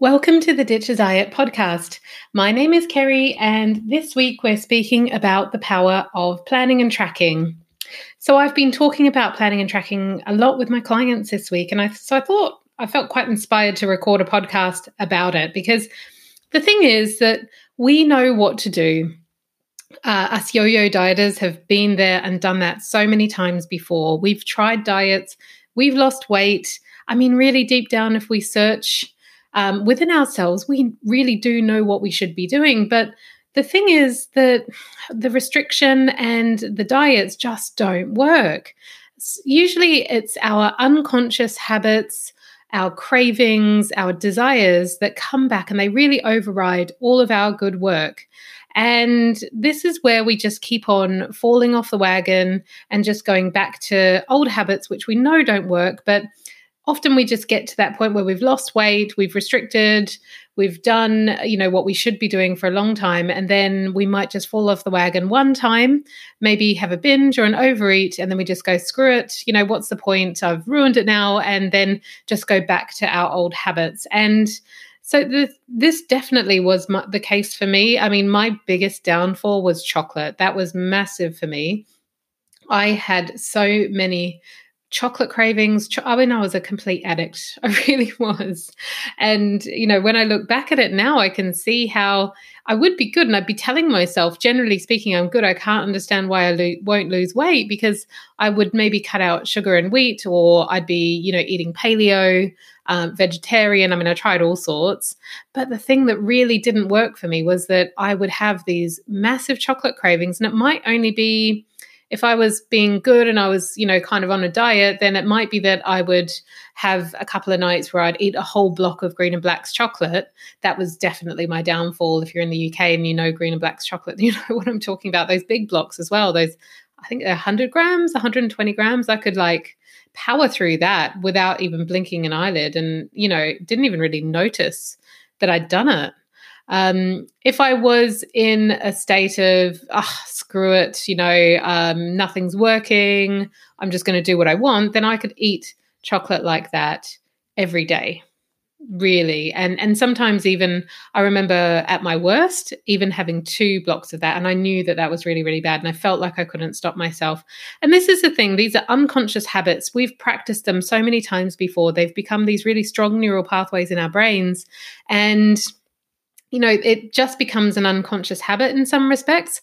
Welcome to the Ditch a Diet podcast. My name is Keri, and this week we're speaking about the power of planning and tracking. So, I've been talking about planning and tracking a lot with my clients this week, and I, so I thought I felt quite inspired to record a podcast about it because the thing is that we know what to do. Uh, us yo yo dieters have been there and done that so many times before. We've tried diets, we've lost weight. I mean, really deep down, if we search, um, within ourselves, we really do know what we should be doing. But the thing is that the restriction and the diets just don't work. Usually, it's our unconscious habits, our cravings, our desires that come back and they really override all of our good work. And this is where we just keep on falling off the wagon and just going back to old habits, which we know don't work, but often we just get to that point where we've lost weight, we've restricted, we've done, you know, what we should be doing for a long time. And then we might just fall off the wagon one time, maybe have a binge or an overeat, and then we just go, screw it. You know, what's the point? I've ruined it now. And then just go back to our old habits. And so the, this definitely was my, the case for me. I mean, my biggest downfall was chocolate. That was massive for me. I had so many chocolate cravings. I mean, I was a complete addict. I really was. And, you know, when I look back at it now, I can see how I would be good. And I'd be telling myself, generally speaking, I'm good. I can't understand why I lo- won't lose weight because I would maybe cut out sugar and wheat, or I'd be, you know, eating paleo, um, vegetarian. I mean, I tried all sorts. But the thing that really didn't work for me was that I would have these massive chocolate cravings, and it might only be if I was being good and I was, you know, kind of on a diet, then it might be that I would have a couple of nights where I'd eat a whole block of Green and Black's chocolate. That was definitely my downfall. If you're in the UK and you know Green and Black's chocolate, you know what I'm talking about. Those big blocks as well. Those, I think, 100 grams, 120 grams. I could like power through that without even blinking an eyelid, and you know, didn't even really notice that I'd done it. Um, if I was in a state of, oh, screw it, you know, um, nothing's working, I'm just going to do what I want, then I could eat chocolate like that every day really. And and sometimes even i remember at my worst even having two blocks of that and i knew that that was really really bad and i felt like i couldn't stop myself. And this is the thing these are unconscious habits. We've practiced them so many times before. They've become these really strong neural pathways in our brains and you know, it just becomes an unconscious habit in some respects.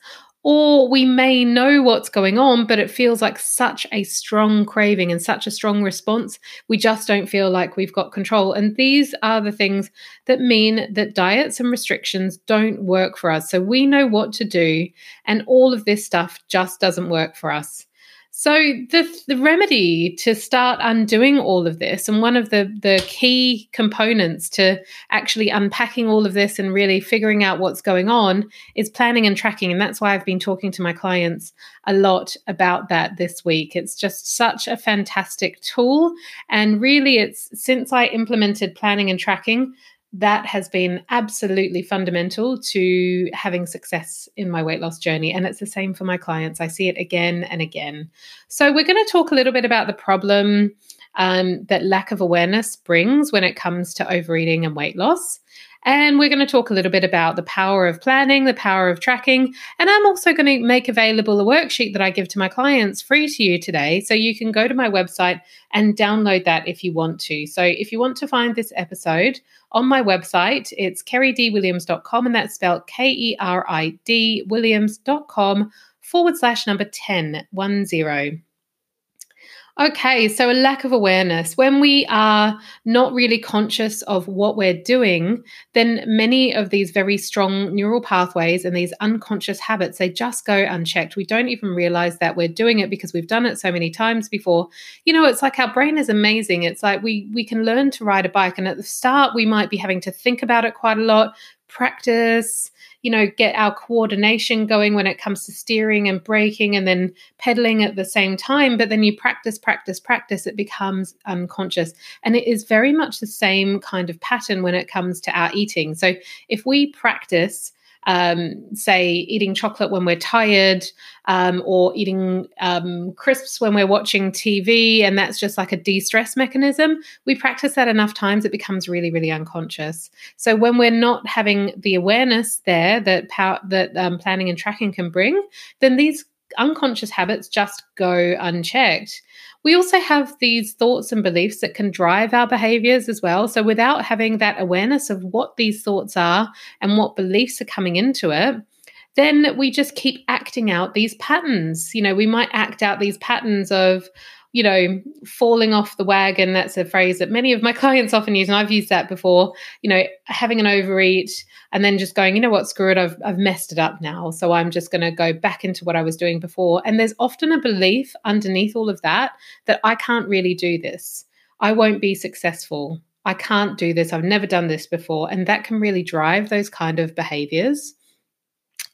Or we may know what's going on, but it feels like such a strong craving and such a strong response. We just don't feel like we've got control. And these are the things that mean that diets and restrictions don't work for us. So we know what to do, and all of this stuff just doesn't work for us. So the the remedy to start undoing all of this, and one of the the key components to actually unpacking all of this and really figuring out what's going on, is planning and tracking. And that's why I've been talking to my clients a lot about that this week. It's just such a fantastic tool, and really, it's since I implemented planning and tracking that has been absolutely fundamental to having success in my weight loss journey. And it's the same for my clients. I see it again and again. So, we're going to talk a little bit about the problem um, that lack of awareness brings when it comes to overeating and weight loss. And we're going to talk a little bit about the power of planning, the power of tracking. And I'm also going to make available a worksheet that I give to my clients free to you today. So you can go to my website and download that if you want to. So if you want to find this episode on my website, it's keridwilliams.com and that's spelled K E R I D Williams.com forward slash number 10, one zero. Okay, so a lack of awareness. When we are not really conscious of what we're doing, then many of these very strong neural pathways and these unconscious habits, they just go unchecked. We don't even realize that we're doing it because we've done it so many times before. You know, it's like our brain is amazing. It's like we we can learn to ride a bike and at the start we might be having to think about it quite a lot, practice, you know, get our coordination going when it comes to steering and braking and then pedaling at the same time. But then you practice, practice, practice, it becomes unconscious. And it is very much the same kind of pattern when it comes to our eating. So if we practice, um, say, eating chocolate when we're tired um, or eating um, crisps when we're watching TV, and that's just like a de stress mechanism. We practice that enough times, it becomes really, really unconscious. So when we're not having the awareness there that power, that um, planning and tracking can bring, then these unconscious habits just go unchecked. We also have these thoughts and beliefs that can drive our behaviors as well. So, without having that awareness of what these thoughts are and what beliefs are coming into it, then we just keep acting out these patterns. You know, we might act out these patterns of, you know, falling off the wagon. That's a phrase that many of my clients often use, and I've used that before. You know, having an overeat and then just going, you know what, screw it, I've I've messed it up now, so I'm just going to go back into what I was doing before. And there's often a belief underneath all of that that I can't really do this. I won't be successful. I can't do this. I've never done this before, and that can really drive those kind of behaviors.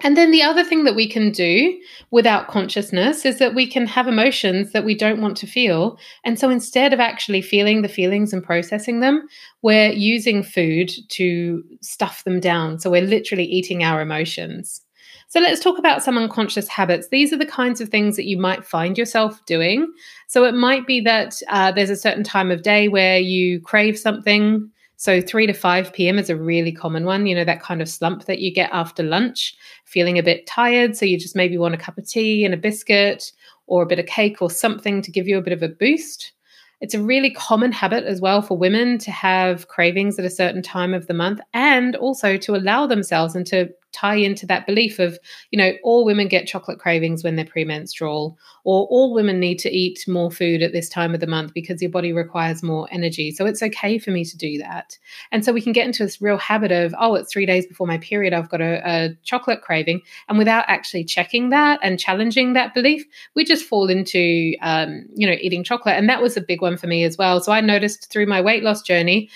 And then the other thing that we can do without consciousness is that we can have emotions that we don't want to feel. And so instead of actually feeling the feelings and processing them, we're using food to stuff them down. So we're literally eating our emotions. So let's talk about some unconscious habits. These are the kinds of things that you might find yourself doing. So it might be that uh, there's a certain time of day where you crave something so 3 to 5 p.m. is a really common one, you know, that kind of slump that you get after lunch, feeling a bit tired. So you just maybe want a cup of tea and a biscuit or a bit of cake or something to give you a bit of a boost. It's a really common habit as well for women to have cravings at a certain time of the month and also to allow themselves and to tie into that belief of, you know, all women get chocolate cravings when they're premenstrual, or all women need to eat more food at this time of the month because your body requires more energy. So it's okay for me to do that. And so we can get into this real habit of, oh, it's three days before my period, I've got a, a chocolate craving. And without actually checking that and challenging that belief, we just fall into, um, you know, eating chocolate. And that was a big one for me as well. So I noticed through my weight loss journey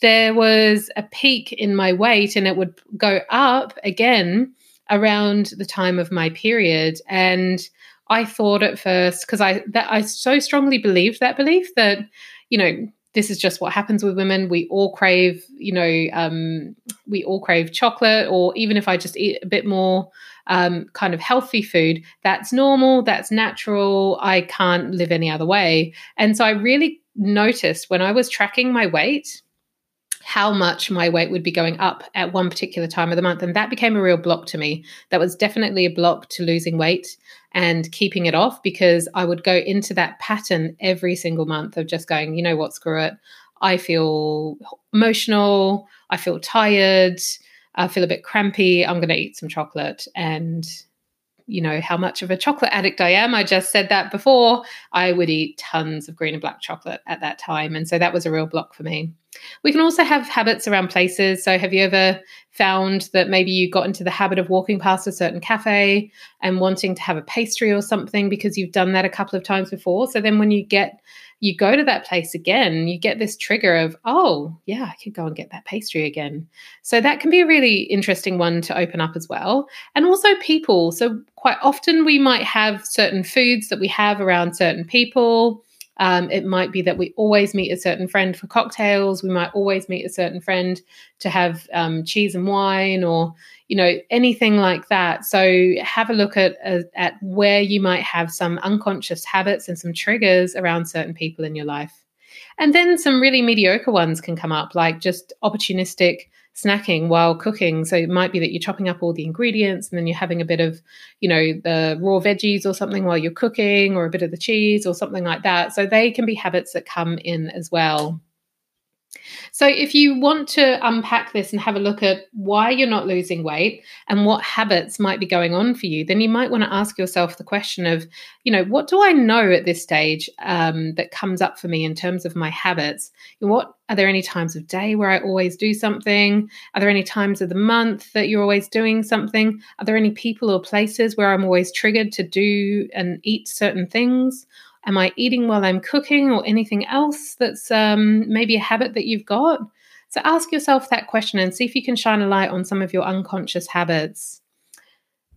there was a peak in my weight and it would go up again around the time of my period. And i thought at first because i that i so strongly believed that belief that you know this is just what happens with women. We all crave you know um, we all crave chocolate or even if i just eat a bit more um, kind of healthy food that's normal that's natural. I can't live any other way. And so i really noticed when i was tracking my weight how much my weight would be going up at one particular time of the month. And that became a real block to me. That was definitely a block to losing weight and keeping it off because I would go into that pattern every single month of just going, you know what, screw it. I feel emotional. I feel tired. I feel a bit crampy. I'm going to eat some chocolate. And you know how much of a chocolate addict I am. I just said that before. I would eat tons of green and black chocolate at that time. And so that was a real block for me. We can also have habits around places. So, have you ever found that maybe you got into the habit of walking past a certain cafe and wanting to have a pastry or something because you've done that a couple of times before? So, then when you get you go to that place again, you get this trigger of, oh, yeah, I could go and get that pastry again. So that can be a really interesting one to open up as well. And also people. So quite often we might have certain foods that we have around certain people. Um, it might be that we always meet a certain friend for cocktails. We might always meet a certain friend to have um, cheese and wine, or you know anything like that so have a look at uh, at where you might have some unconscious habits and some triggers around certain people in your life and then some really mediocre ones can come up like just opportunistic snacking while cooking. So it might be that you're chopping up all the ingredients and then you're having a bit of you know the raw veggies or something while you're cooking or a bit of the cheese or something like that. So they can be habits that come in as well so, if you want to unpack this and have a look at why you're not losing weight and what habits might be going on for you, then you might want to ask yourself the question of, you know, what do I know at this stage um, that comes up for me in terms of my habits? What are there any times of day where I always do something? Are there any times of the month that you're always doing something? Are there any people or places where I'm always triggered to do and eat certain things? Am I eating while I'm cooking or anything else that's um, maybe a habit that you've got? So ask yourself that question and see if you can shine a light on some of your unconscious habits.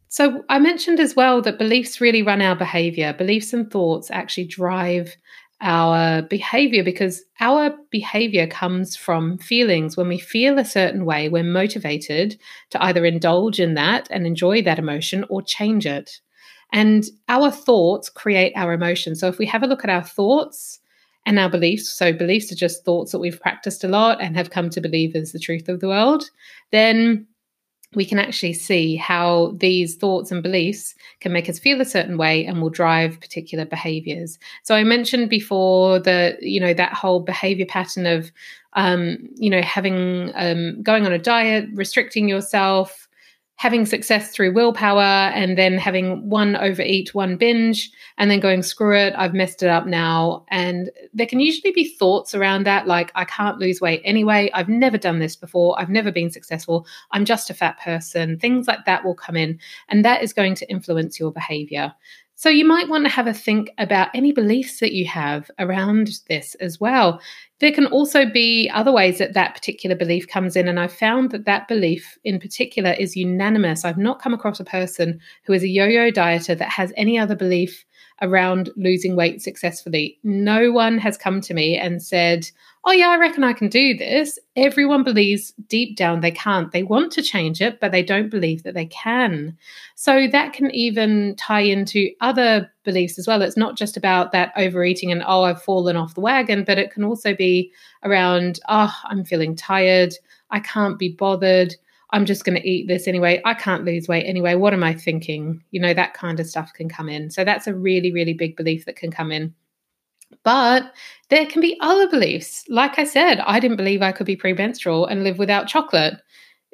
So, I mentioned as well that beliefs really run our behavior. Beliefs and thoughts actually drive our behavior because our behavior comes from feelings. When we feel a certain way, we're motivated to either indulge in that and enjoy that emotion or change it. And our thoughts create our emotions. So if we have a look at our thoughts and our beliefs, so beliefs are just thoughts that we've practiced a lot and have come to believe as the truth of the world, then we can actually see how these thoughts and beliefs can make us feel a certain way and will drive particular behaviors. So I mentioned before that you know that whole behavior pattern of um, you know having um, going on a diet, restricting yourself, having success through willpower and then having one overeat, one binge, and then going, screw it, I've messed it up now. And there can usually be thoughts around that, like, I can't lose weight anyway. I've never done this before. I've never been successful. I'm just a fat person. Things like that will come in, and that is going to influence your behavior. So, you might want to have a think about any beliefs that you have around this as well. There can also be other ways that that particular belief comes in. And I've found that that belief in particular is unanimous. I've not come across a person who is a yo yo dieter that has any other belief around losing weight successfully. No one has come to me and said, Oh, yeah, I reckon I can do this. Everyone believes deep down they can't. They want to change it, but they don't believe that they can. So that can even tie into other beliefs as well. It's not just about that overeating and, oh, I've fallen off the wagon, but it can also be around, oh, I'm feeling tired. I can't be bothered. I'm just going to eat this anyway. I can't lose weight anyway. What am I thinking? You know, that kind of stuff can come in. So that's a really, really big belief that can come in. But there can be other beliefs. Like I said, I didn't believe I could be premenstrual and live without chocolate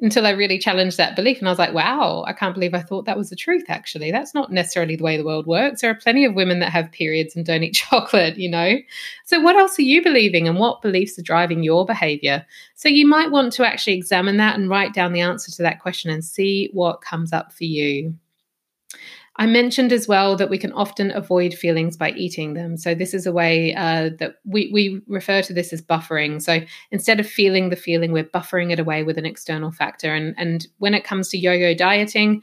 until I really challenged that belief. And I was like, wow, I can't believe I thought that was the truth, actually. That's not necessarily the way the world works. There are plenty of women that have periods and don't eat chocolate, you know? So, what else are you believing and what beliefs are driving your behavior? So, you might want to actually examine that and write down the answer to that question and see what comes up for you. I mentioned as well that we can often avoid feelings by eating them. So, this is a way uh, that we, we refer to this as buffering. So, instead of feeling the feeling, we're buffering it away with an external factor. And, and when it comes to yo yo dieting,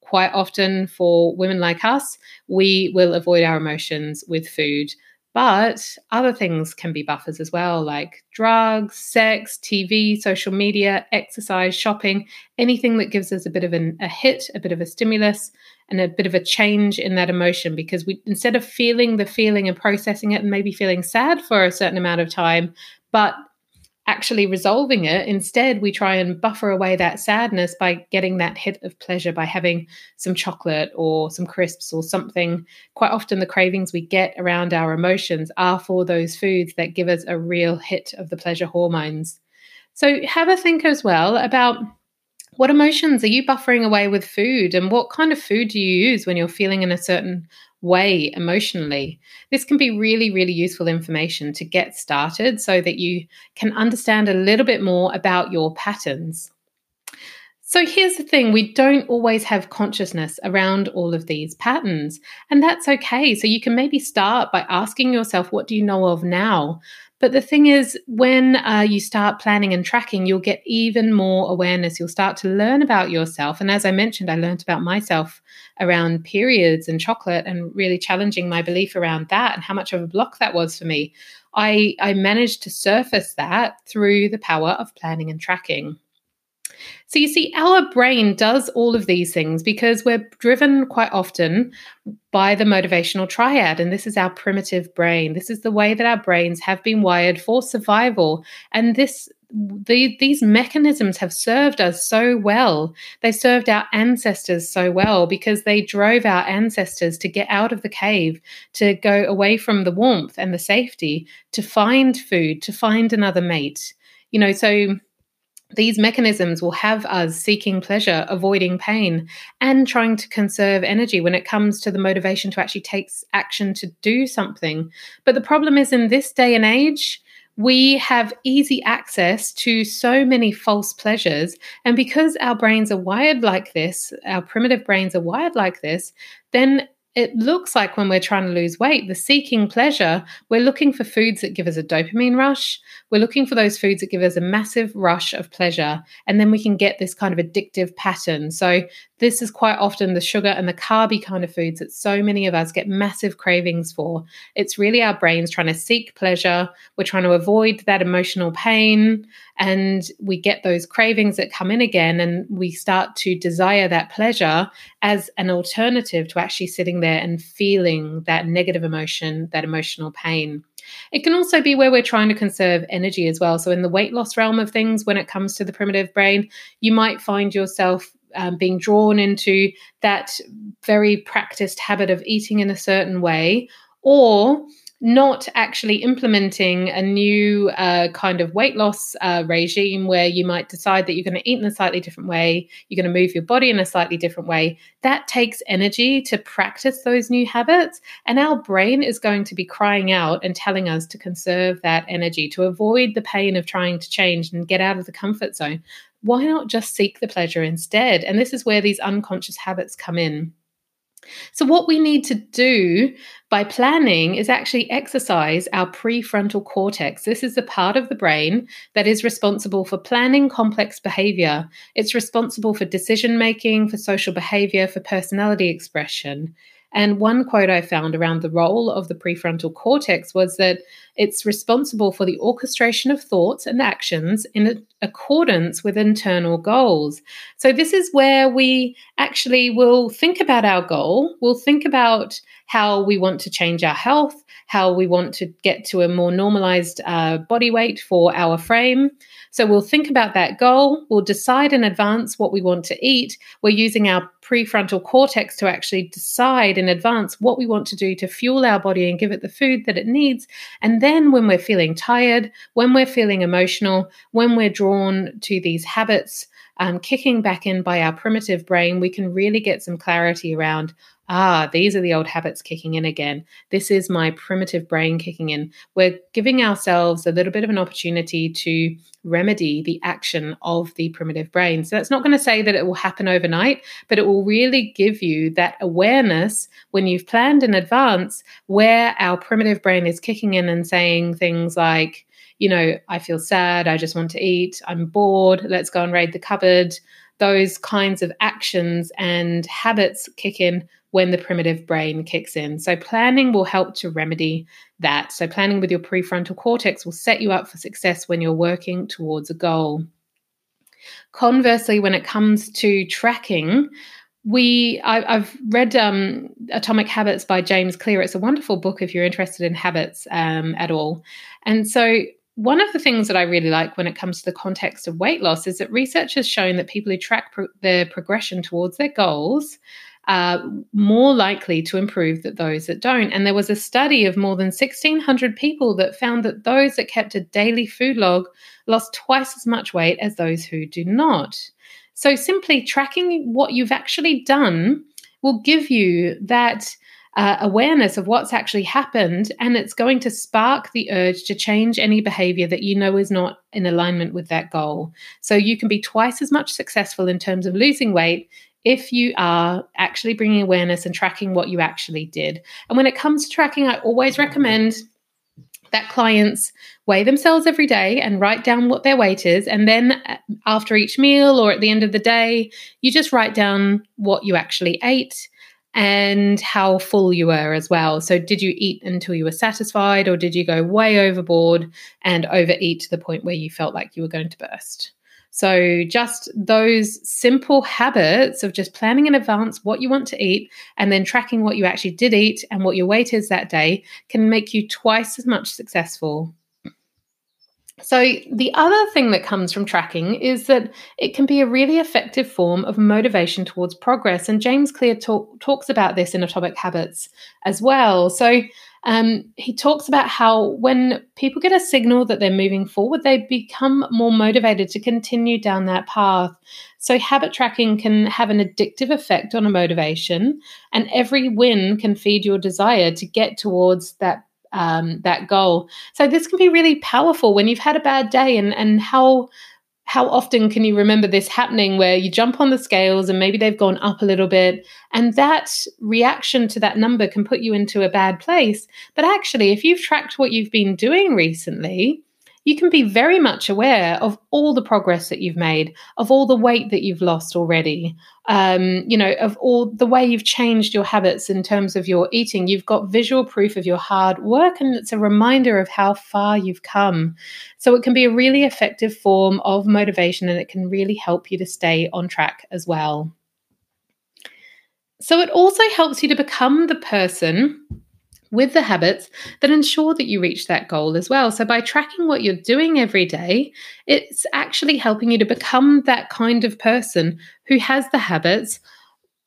quite often for women like us, we will avoid our emotions with food. But other things can be buffers as well, like drugs, sex, TV, social media, exercise, shopping, anything that gives us a bit of an, a hit, a bit of a stimulus, and a bit of a change in that emotion. Because we, instead of feeling the feeling and processing it and maybe feeling sad for a certain amount of time, but actually resolving it. Instead, we try and buffer away that sadness by getting that hit of pleasure by having some chocolate or some crisps or something. Quite often, the cravings we get around our emotions are for those foods that give us a real hit of the pleasure hormones. So, have a think as well about what emotions are you buffering away with food and what kind of food do you use when you're feeling in a certain way emotionally. This can be really, really useful information to get started so that you can understand a little bit more about your patterns. So here's the thing we don't always have consciousness around all of these patterns, and that's okay. So you can maybe start by asking yourself, What do you know of now? But the thing is, when uh, you start planning and tracking, you'll get even more awareness. You'll start to learn about yourself. And as I mentioned, I learned about myself around periods and chocolate and really challenging my belief around that and how much of a block that was for me. I, I managed to surface that through the power of planning and tracking. So, you see, our brain does all of these things because we're driven quite often by the motivational triad. And this is our primitive brain. This is the way that our brains have been wired for survival. And this the, these mechanisms have served us so well. They served our ancestors so well because they drove our ancestors to get out of the cave, to go away from the warmth and the safety, to find food, to find another mate. You know, so these mechanisms will have us seeking pleasure, avoiding pain, and trying to conserve energy when it comes to the motivation to actually take action to do something. But the problem is in this day and age, we have easy access to so many false pleasures. And because our brains are wired like this, our primitive brains are wired like this, then it looks like when we're trying to lose weight, the seeking pleasure, we're looking for foods that give us a dopamine rush. We're looking for those foods that give us a massive rush of pleasure. And then we can get this kind of addictive pattern. So, this is quite often the sugar and the carby kind of foods that so many of us get massive cravings for. It's really our brains trying to seek pleasure. We're trying to avoid that emotional pain. And we get those cravings that come in again, and we start to desire that pleasure as an alternative to actually sitting there and feeling that negative emotion, that emotional pain. It can also be where we're trying to conserve energy as well. So, in the weight loss realm of things, when it comes to the primitive brain, you might find yourself um, being drawn into that very practiced habit of eating in a certain way, or not actually implementing a new uh, kind of weight loss uh, regime where you might decide that you're going to eat in a slightly different way, you're going to move your body in a slightly different way. That takes energy to practice those new habits. And our brain is going to be crying out and telling us to conserve that energy, to avoid the pain of trying to change and get out of the comfort zone why not just seek the pleasure instead? And this is where these unconscious habits come in. So, what we need to do by planning is actually exercise our prefrontal cortex. This is the part of the brain that is responsible for planning complex behavior. It's responsible for decision making, for social behavior, for personality expression. And one quote I found around the role of the prefrontal cortex was that it's responsible for the orchestration of thoughts and actions in accordance with internal goals. So, this is where we actually will think about our goal, we'll think about how we want to change our health, how we want to get to a more normalized uh, body weight for our frame. So we'll think about that goal, we'll decide in advance what we want to eat. We're using our prefrontal cortex to actually decide in advance what we want to do to fuel our body and give it the food that it needs. And when we're feeling tired, when we're feeling emotional, when we're drawn to these habits, um, kicking back in by our primitive brain, we can really get some clarity around ah, these are the old habits kicking in again. This is my primitive brain kicking in. We're giving ourselves a little bit of an opportunity to remedy the action of the primitive brain. So that's not going to say that it will happen overnight, but it will really give you that awareness when you've planned in advance where our primitive brain is kicking in and saying things like, you know, I feel sad, I just want to eat, I'm bored, let's go and raid the cupboard. Those kinds of actions and habits kick in when the primitive brain kicks in. So, planning will help to remedy that. So, planning with your prefrontal cortex will set you up for success when you're working towards a goal. Conversely, when it comes to tracking, we I, have read um, Atomic Habits by James Clear. It's a wonderful book if you're interested in habits um, at all. And so one of the things that I really like when it comes to the context of weight loss is that research has shown that people who track pro- their progression towards their goals are more likely to improve than those that don't. And there was a study of more than 1,600 people that found that those that kept a daily food log lost twice as much weight as those who do not. So simply tracking what you've actually done will give you that uh, awareness of what's actually happened, and it's going to spark the urge to change any behavior that you know is not in alignment with that goal. So you can be twice as much successful in terms of losing weight if you are actually bringing awareness and tracking what you actually did. And when it comes to tracking, I always recommend that clients weigh themselves every day and write down what their weight is. And then uh, after each meal or at the end of the day, you just write down what you actually ate and how full you were as well. So, did you eat until you were satisfied, or did you go way overboard and overeat to the point where you felt like you were going to burst? So, just those simple habits of just planning in advance what you want to eat and then tracking what you actually did eat and what your weight is that day can make you twice as much successful so, the other thing that comes from tracking is that it can be a really effective form of motivation towards progress. And James Clear talk, talks about this in Atomic Habits as well. So, um, he talks about how when people get a signal that they're moving forward, they become more motivated to continue down that path. So, habit tracking can have an addictive effect on a motivation, and every win can feed your desire to get towards that um, that goal. So this can be really powerful when you've had a bad day, and and how how often can you remember this happening where you jump on the scales and maybe they've gone up a little bit? And that reaction to that number can put you into a bad place. But actually if you've tracked what you've been doing recently you can be very much aware of all the progress that you've made, of all the weight that you've lost already, um, you know, of all the way you've changed your habits in terms of your eating. You've got visual proof of your hard work, and it's a reminder of how far you've come. So it can be a really effective form of motivation, and it can really help you to stay on track as well. So it also helps you to become the person with the habits that ensure that you reach that goal as well. So, by tracking what you're doing every day, it's actually helping you to become that kind of person who has the habits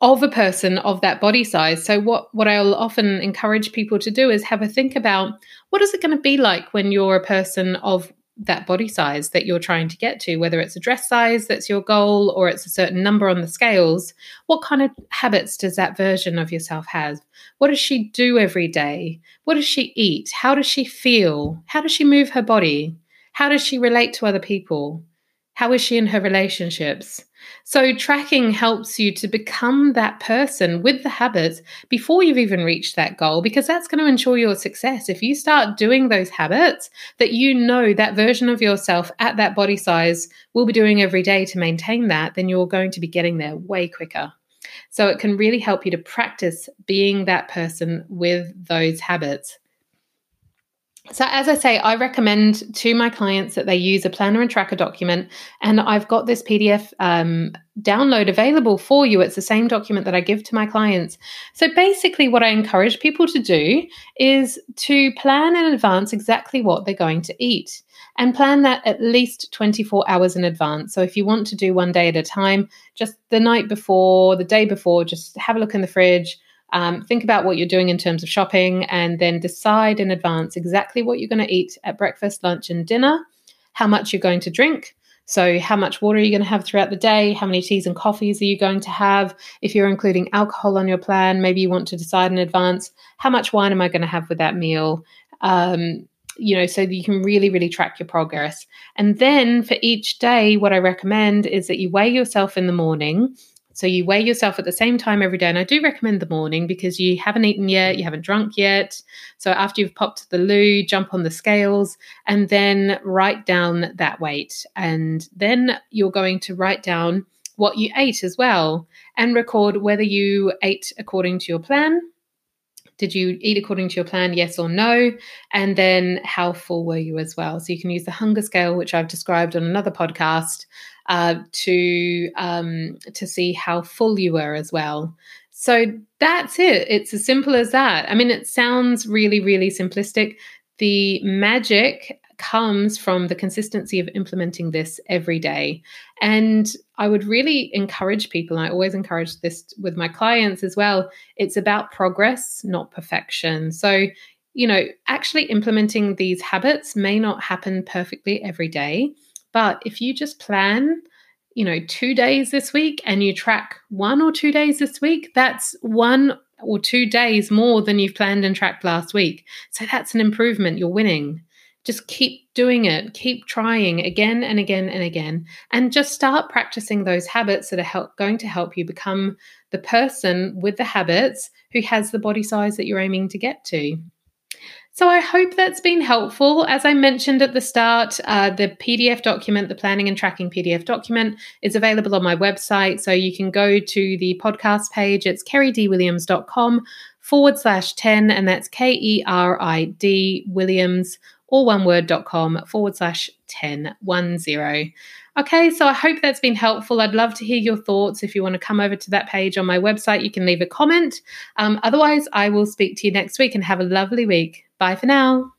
of a person of that body size. So, what, what I'll often encourage people to do is have a think about what is it going to be like when you're a person of that body size that you're trying to get to, whether it's a dress size that's your goal or it's a certain number on the scales, what kind of habits does that version of yourself have? What does she do every day? What does she eat? How does she feel? How does she move her body? How does she relate to other people? How is she in her relationships? So, tracking helps you to become that person with the habits before you've even reached that goal, because that's going to ensure your success. If you start doing those habits that you know that version of yourself at that body size will be doing every day to maintain that, then you're going to be getting there way quicker. So, it can really help you to practice being that person with those habits. So, as I say, I recommend to my clients that they use a planner and tracker document. And I've got this PDF um, download available for you. It's the same document that I give to my clients. So, basically, what I encourage people to do is to plan in advance exactly what they're going to eat and plan that at least 24 hours in advance. So, if you want to do one day at a time, just the night before, the day before, just have a look in the fridge um, think about what you're doing in terms of shopping and then decide in advance exactly what you're going to eat at breakfast, lunch, and dinner, how much you're going to drink. So, how much water are you going to have throughout the day? How many teas and coffees are you going to have? If you're including alcohol on your plan, maybe you want to decide in advance how much wine am I going to have with that meal? Um, you know, so you can really, really track your progress. And then for each day, what I recommend is that you weigh yourself in the morning so you weigh yourself at the same time every day. And I do recommend the morning because you haven't eaten yet, you haven't drunk yet. So after you've popped the loo, jump on the scales and then write down that weight. And then you're going to write down what you ate as well and record whether you ate according to your plan. Did you eat according to your plan, yes or no? And then how full were you as well? So you can use the hunger scale, which I've described on another podcast, uh, to um, to see how full you were as well. So that's it. It's as simple as that. I mean, it sounds really, really simplistic. The magic comes from the consistency of implementing this every day. And I would really encourage people, I always encourage this with my clients as well. It's about progress, not perfection. So, you know, actually implementing these habits may not happen perfectly every day, but if you just plan, you know, two days this week and you track one or two days this week, that's one or two days more than you've planned and tracked last week. So that's an improvement. You're winning. Just keep doing it, keep trying again and again and again, and just start practicing those habits that are help, going to help you become the person with the habits who has the body size that you're aiming to get to. So I hope that's been helpful. As I mentioned at the start, uh, the PDF document, the planning and tracking PDF document, is available on my website. So you can go to the podcast page. It's keridwilliams.com forward slash 10, and that's K E R I D Williams, all one word.com forward slash 10, one zero. Okay, so I hope that's been helpful. I'd love to hear your thoughts. If you want to come over to that page on my website, you can leave a comment. Um, otherwise, I will speak to you next week and have a lovely week. Bye for now.